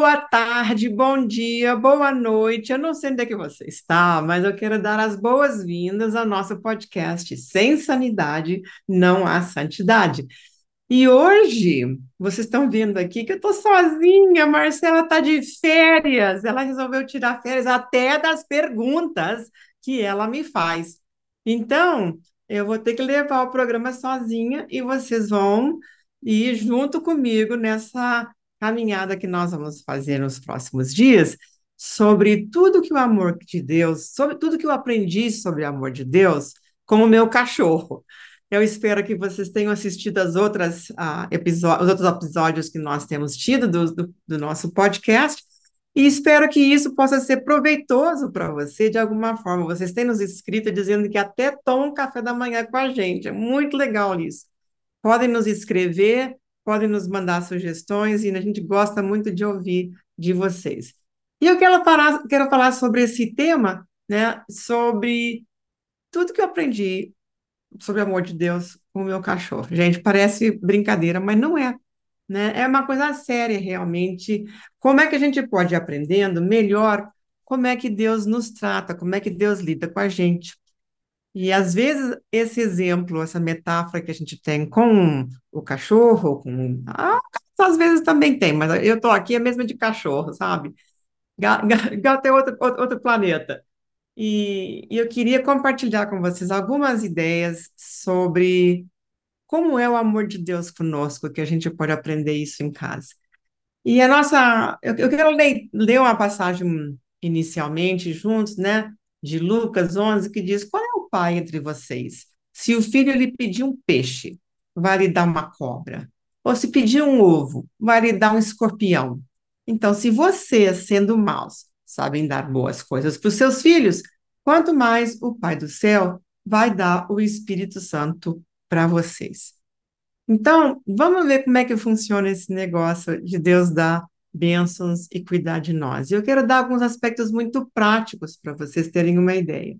Boa tarde, bom dia, boa noite. Eu não sei onde é que você está, mas eu quero dar as boas-vindas ao nosso podcast Sem Sanidade Não Há Santidade. E hoje, vocês estão vendo aqui que eu estou sozinha, a Marcela está de férias, ela resolveu tirar férias até das perguntas que ela me faz. Então, eu vou ter que levar o programa sozinha e vocês vão ir junto comigo nessa caminhada que nós vamos fazer nos próximos dias sobre tudo que o amor de Deus, sobre tudo que eu aprendi sobre o amor de Deus, como meu cachorro. Eu espero que vocês tenham assistido as outras, uh, os outros episódios que nós temos tido do, do, do nosso podcast. E espero que isso possa ser proveitoso para você de alguma forma. Vocês têm nos escrito dizendo que até tomam café da manhã com a gente. É muito legal isso. Podem nos escrever, podem nos mandar sugestões e a gente gosta muito de ouvir de vocês. E eu quero falar, quero falar sobre esse tema, né, sobre tudo que eu aprendi sobre o amor de Deus com o meu cachorro. Gente, parece brincadeira, mas não é. Né? É uma coisa séria, realmente. Como é que a gente pode ir aprendendo melhor como é que Deus nos trata, como é que Deus lida com a gente. E às vezes esse exemplo, essa metáfora que a gente tem com o cachorro, com ah, às vezes também tem, mas eu estou aqui é mesmo de cachorro, sabe? Gato é outro, outro planeta. E, e eu queria compartilhar com vocês algumas ideias sobre como é o amor de Deus conosco, que a gente pode aprender isso em casa. E a nossa, eu, eu quero ler, ler uma passagem inicialmente juntos, né? de Lucas 11, que diz: Qual é pai entre vocês? Se o filho lhe pedir um peixe, vai lhe dar uma cobra. Ou se pedir um ovo, vai lhe dar um escorpião. Então, se vocês, sendo maus, sabem dar boas coisas para os seus filhos, quanto mais o Pai do céu vai dar o Espírito Santo para vocês. Então, vamos ver como é que funciona esse negócio de Deus dar bênçãos e cuidar de nós. E eu quero dar alguns aspectos muito práticos para vocês terem uma ideia.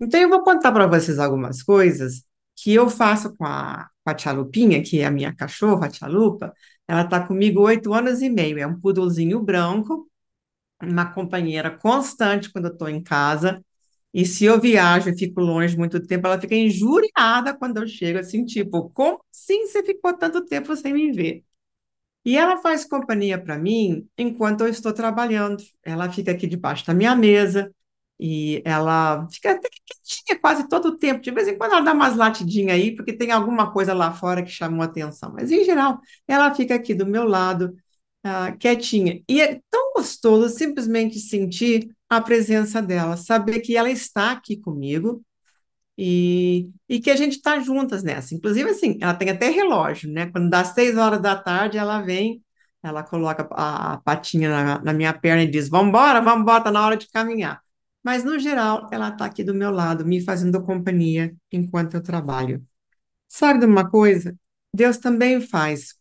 Então, eu vou contar para vocês algumas coisas que eu faço com a, com a Tia Lupinha, que é a minha cachorra, a Tia Lupa. Ela está comigo oito anos e meio, é um poodlezinho branco, uma companheira constante quando eu estou em casa. E se eu viajo e fico longe muito tempo, ela fica injuriada quando eu chego, assim, tipo, como assim você ficou tanto tempo sem me ver? E ela faz companhia para mim enquanto eu estou trabalhando. Ela fica aqui debaixo da minha mesa e ela fica até quietinha quase todo o tempo. De vez em quando ela dá umas latidinhas aí, porque tem alguma coisa lá fora que chamou atenção. Mas, em geral, ela fica aqui do meu lado, uh, quietinha. E é tão gostoso simplesmente sentir a presença dela, saber que ela está aqui comigo e, e que a gente está juntas nessa. Inclusive, assim, ela tem até relógio, né? Quando dá seis horas da tarde, ela vem, ela coloca a, patinha na, na, minha perna e diz: vamos embora, está na hora de caminhar. Mas, no geral, ela está aqui do meu lado, me fazendo companhia enquanto eu trabalho. Sabe de uma coisa? Deus também faz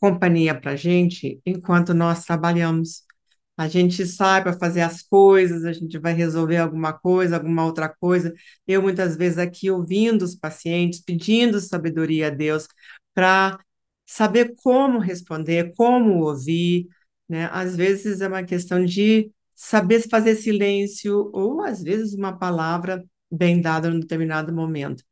companhia para a gente enquanto nós trabalhamos. A gente sai para fazer as coisas, a gente vai resolver alguma coisa, alguma outra coisa. Eu, muitas vezes, aqui ouvindo os pacientes, pedindo sabedoria a Deus para saber como responder, como ouvir, né? Às vezes é uma questão de saber fazer silêncio, ou às vezes uma palavra bem dada em determinado momento.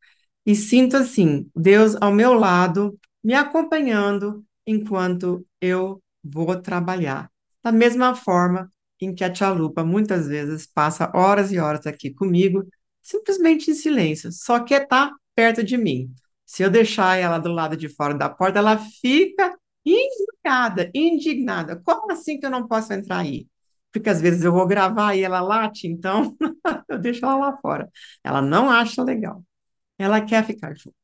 E sinto assim, Deus ao meu lado, me acompanhando enquanto eu vou trabalhar. Da mesma forma em que a tia Lupa muitas vezes passa horas e horas aqui comigo, simplesmente em silêncio, só quer estar tá perto de mim. Se eu deixar ela do lado de fora da porta, ela fica indignada, indignada. Como assim que eu não posso entrar aí? Porque às vezes eu vou gravar e ela late, então eu deixo ela lá fora. Ela não acha legal. Ela quer ficar junto.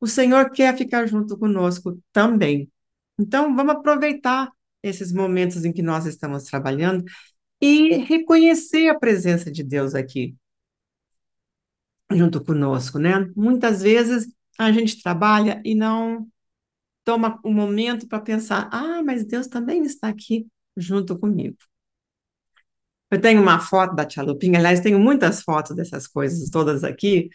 O Senhor quer ficar junto conosco também. Então, vamos aproveitar esses momentos em que nós estamos trabalhando e reconhecer a presença de Deus aqui junto conosco, né? Muitas vezes a gente trabalha e não toma um momento para pensar: ah, mas Deus também está aqui junto comigo. Eu tenho uma foto da Tia Lupinha, aliás, tenho muitas fotos dessas coisas todas aqui,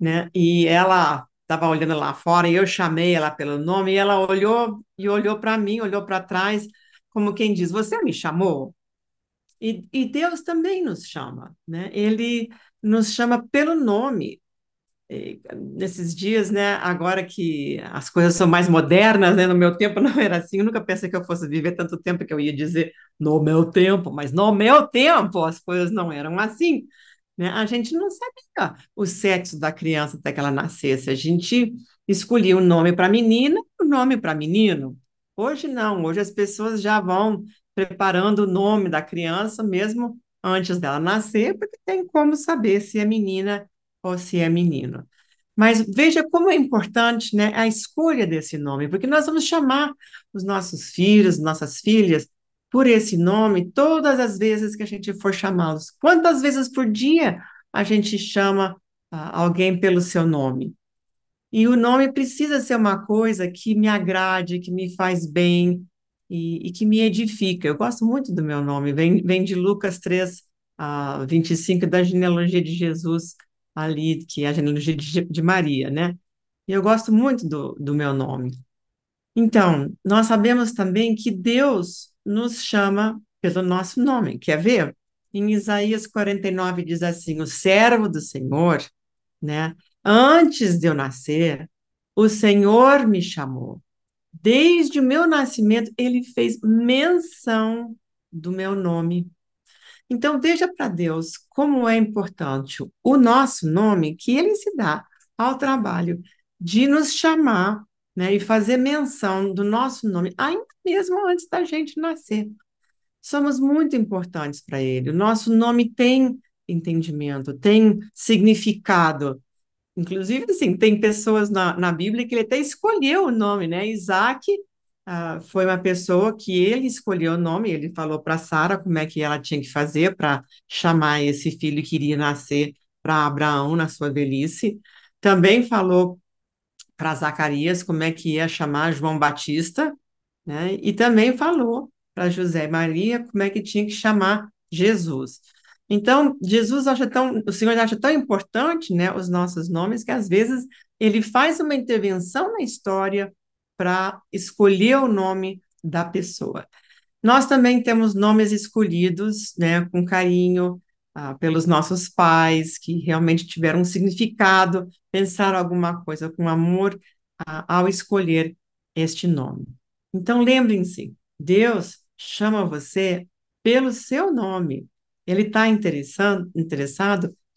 né? E ela estava olhando lá fora e eu chamei ela pelo nome e ela olhou e olhou para mim, olhou para trás como quem diz: Você me chamou? E, e Deus também nos chama, né? Ele nos chama pelo nome. E, nesses dias, né? Agora que as coisas são mais modernas, né? No meu tempo não era assim. Eu nunca pensei que eu fosse viver tanto tempo que eu ia dizer no meu tempo, mas no meu tempo as coisas não eram assim. Né? A gente não sabia o sexo da criança até que ela nascesse. A gente escolhia o um nome para menina, o um nome para menino. Hoje não, hoje as pessoas já vão preparando o nome da criança mesmo antes dela nascer, porque tem como saber se é menina ou se é menino. Mas veja como é importante né, a escolha desse nome, porque nós vamos chamar os nossos filhos, nossas filhas, por esse nome todas as vezes que a gente for chamá-los. Quantas vezes por dia a gente chama ah, alguém pelo seu nome? E o nome precisa ser uma coisa que me agrade, que me faz bem e, e que me edifica. Eu gosto muito do meu nome, vem, vem de Lucas 3, uh, 25, da genealogia de Jesus, ali, que é a genealogia de, Maria, né? E eu gosto muito do, do meu nome. Então, nós sabemos também que Deus nos chama pelo nosso nome. Quer ver? Em Isaías 49 diz assim: O servo do Senhor, né? Antes de eu nascer, o Senhor me chamou. Desde o meu nascimento, ele fez menção do meu nome. Então, veja para Deus como é importante o nosso nome, que ele se dá ao trabalho de nos chamar né, e fazer menção do nosso nome, ainda mesmo antes da gente nascer. Somos muito importantes para ele. O nosso nome tem entendimento, tem significado. Inclusive, assim, tem pessoas na, na Bíblia que ele até escolheu o nome, né? Isaac uh, foi uma pessoa que ele escolheu o nome, ele falou para Sara como é que ela tinha que fazer para chamar esse filho que iria nascer para Abraão na sua velhice. Também falou para Zacarias como é que ia chamar João Batista, né? E também falou para José e Maria como é que tinha que chamar Jesus. Então, Jesus acha tão, o Senhor acha tão importante, né, os nossos nomes, que às vezes ele faz uma intervenção na história para escolher o nome da pessoa. Nós também temos nomes escolhidos, né, com carinho, ah, pelos nossos pais, que realmente tiveram um significado, pensaram alguma coisa com amor ah, ao escolher este nome. Então, lembrem-se, Deus chama você pelo seu nome. Ele está interessado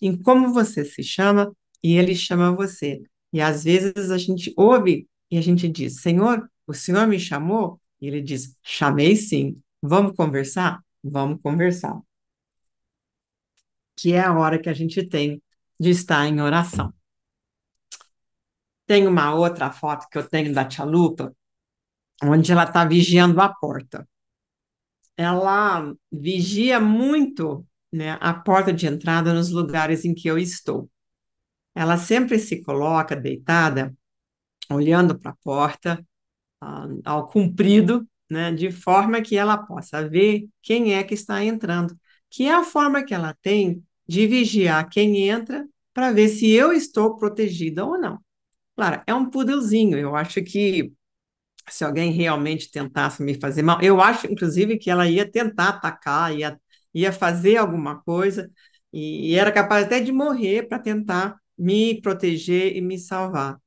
em como você se chama e ele chama você. E às vezes a gente ouve e a gente diz: Senhor, o Senhor me chamou? E ele diz: Chamei sim. Vamos conversar? Vamos conversar que é a hora que a gente tem de estar em oração. Tem uma outra foto que eu tenho da Tia Lupa, onde ela está vigiando a porta. Ela vigia muito né, a porta de entrada nos lugares em que eu estou. Ela sempre se coloca deitada, olhando para a porta, uh, ao comprido, né, de forma que ela possa ver quem é que está entrando, que é a forma que ela tem de vigiar quem entra para ver se eu estou protegida ou não. Claro, é um pudelzinho. Eu acho que se alguém realmente tentasse me fazer mal, eu acho, inclusive, que ela ia tentar atacar, ia, ia fazer alguma coisa, e, e era capaz até de morrer para tentar me proteger e me salvar.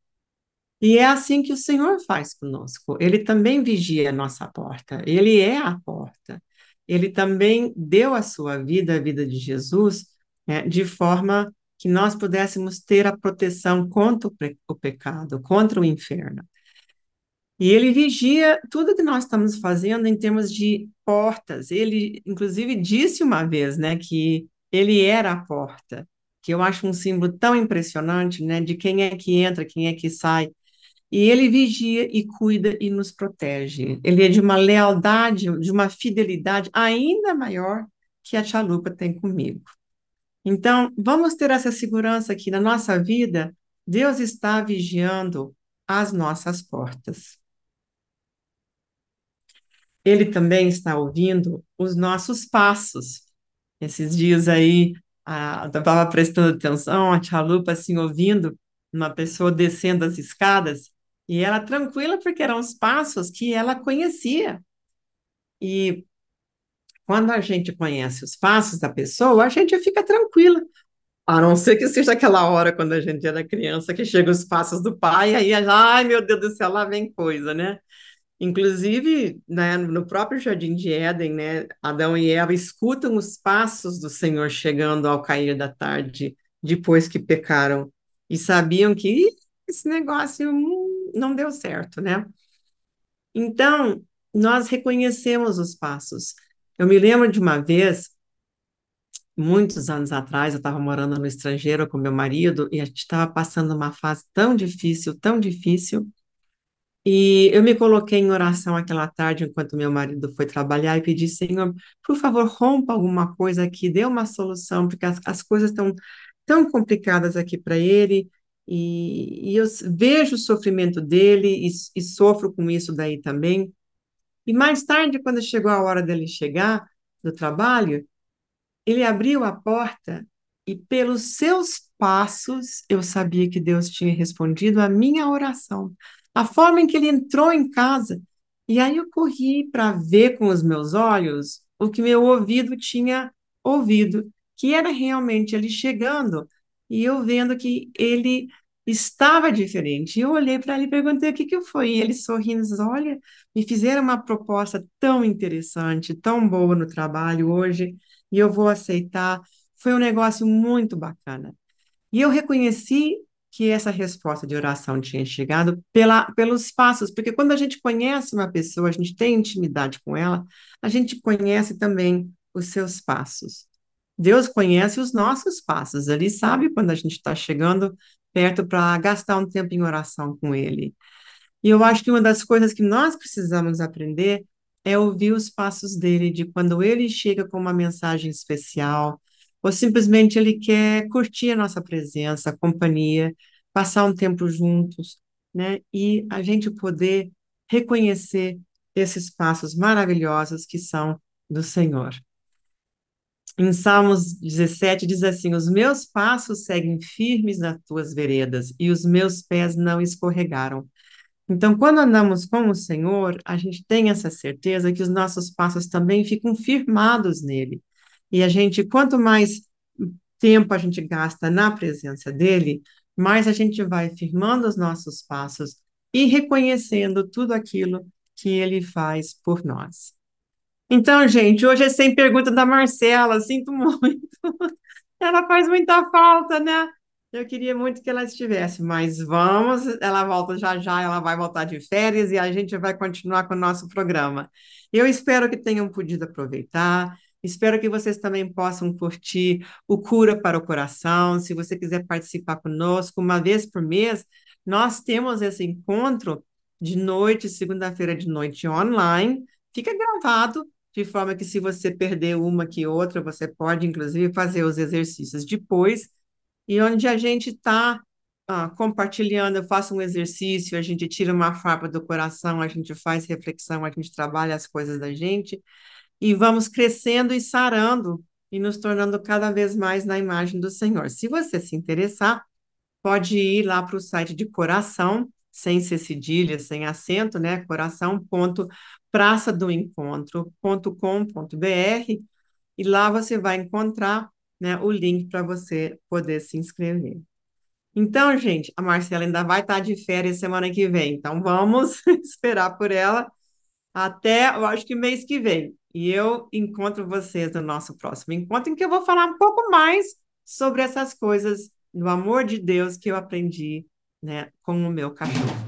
E é assim que o Senhor faz conosco. Ele também vigia a nossa porta, ele é a porta. Ele também deu a sua vida, a vida de Jesus, né, de forma que nós pudéssemos ter a proteção contra o, pecado, contra o inferno. E ele vigia tudo que nós estamos fazendo em termos de portas. Ele, inclusive, disse uma vez, né, que ele era a porta, que eu acho um símbolo tão impressionante, né, de quem é que entra, quem é que sai. E ele vigia e cuida e nos protege. Ele é de uma lealdade, de uma fidelidade ainda maior que a Chalupa tem comigo. Então, vamos ter essa segurança que na nossa vida, Deus está vigiando as nossas portas. Ele também está ouvindo os nossos passos. Esses dias aí, eu estava prestando atenção, a tia Lupa, assim, ouvindo uma pessoa descendo as escadas, e ela tranquila, porque eram os passos que ela conhecia. E quando a gente conhece os passos da pessoa, a gente fica tranquila. A não ser que seja aquela hora quando a gente era criança, que chega os passos do pai, aí, ai meu Deus do céu, lá vem coisa, né? Inclusive, né, no próprio Jardim de Éden, né, Adão e Eva escutam os passos do Senhor chegando ao cair da tarde, depois que pecaram, e sabiam que esse negócio não deu certo, né? Então, nós reconhecemos os passos. Eu me lembro de uma vez, muitos anos atrás, eu estava morando no estrangeiro com meu marido e a gente estava passando uma fase tão difícil, tão difícil, e eu me coloquei em oração aquela tarde, enquanto meu marido foi trabalhar, e pedi, Senhor, por favor, rompa alguma coisa aqui, dê uma solução, porque as, as coisas estão tão complicadas aqui para ele, e, e, eu vejo o sofrimento dele e, e sofro com isso daí também. E mais tarde, quando chegou a hora dele chegar do trabalho, ele abriu a porta e pelos seus passos eu sabia que Deus tinha respondido a minha oração a forma em que ele entrou em casa. E aí eu corri para ver com os meus olhos o que meu ouvido tinha ouvido, que era realmente ele chegando e eu vendo que ele estava diferente. Eu olhei para ele e perguntei o que que foi. E ele sorrindo, disse, olha, me fizeram uma proposta tão interessante, tão boa no trabalho hoje, e eu vou aceitar. Foi um negócio muito bacana. E eu reconheci que essa resposta de oração tinha chegado pela, pelos passos, porque quando a gente conhece uma pessoa, a gente tem intimidade com ela, a gente conhece também os seus passos. Deus conhece os nossos passos, Ele sabe quando a gente está chegando perto para gastar um tempo em oração com Ele. E eu acho que uma das coisas que nós precisamos aprender é ouvir os passos dele, de quando ele chega com uma mensagem especial, ou simplesmente ele quer curtir a nossa presença, a companhia, passar um tempo juntos, né? E a gente poder reconhecer esses passos maravilhosos que são do Senhor. Em Salmos 17 diz assim: Os meus passos seguem firmes nas tuas veredas e os meus pés não escorregaram. Então, quando andamos com o Senhor, a gente tem essa certeza que os nossos passos também ficam firmados nele. E a gente, quanto mais tempo a gente gasta na presença dele, mais a gente vai firmando os nossos passos e reconhecendo tudo aquilo que ele faz por nós. Então, gente, hoje é sem pergunta da Marcela, sinto muito. Ela faz muita falta, né? Eu queria muito que ela estivesse, mas vamos, ela volta já já, ela vai voltar de férias e a gente vai continuar com o nosso programa. Eu espero que tenham podido aproveitar. Espero que vocês também possam curtir o Cura para o Coração. Se você quiser participar conosco, uma vez por mês, nós temos esse encontro de noite, segunda-feira de noite online. Fica gravado, de forma que se você perder uma que outra, você pode, inclusive, fazer os exercícios depois e onde a gente está ah, compartilhando, eu faço um exercício, a gente tira uma farpa do coração, a gente faz reflexão, a gente trabalha as coisas da gente e vamos crescendo e sarando e nos tornando cada vez mais na imagem do Senhor. Se você se interessar, pode ir lá para o site de coração, sem ser cedilha, sem acento, né? coração.praçadoencontro.com.br e lá você vai encontrar né, o link para você poder se inscrever. Então, gente, a Marcela ainda vai estar de férias semana que vem, então vamos esperar por ela até, eu acho que mês que vem. E eu encontro vocês no nosso próximo encontro, em que eu vou falar um pouco mais sobre essas coisas do amor de Deus que eu aprendi né, com o meu cachorro.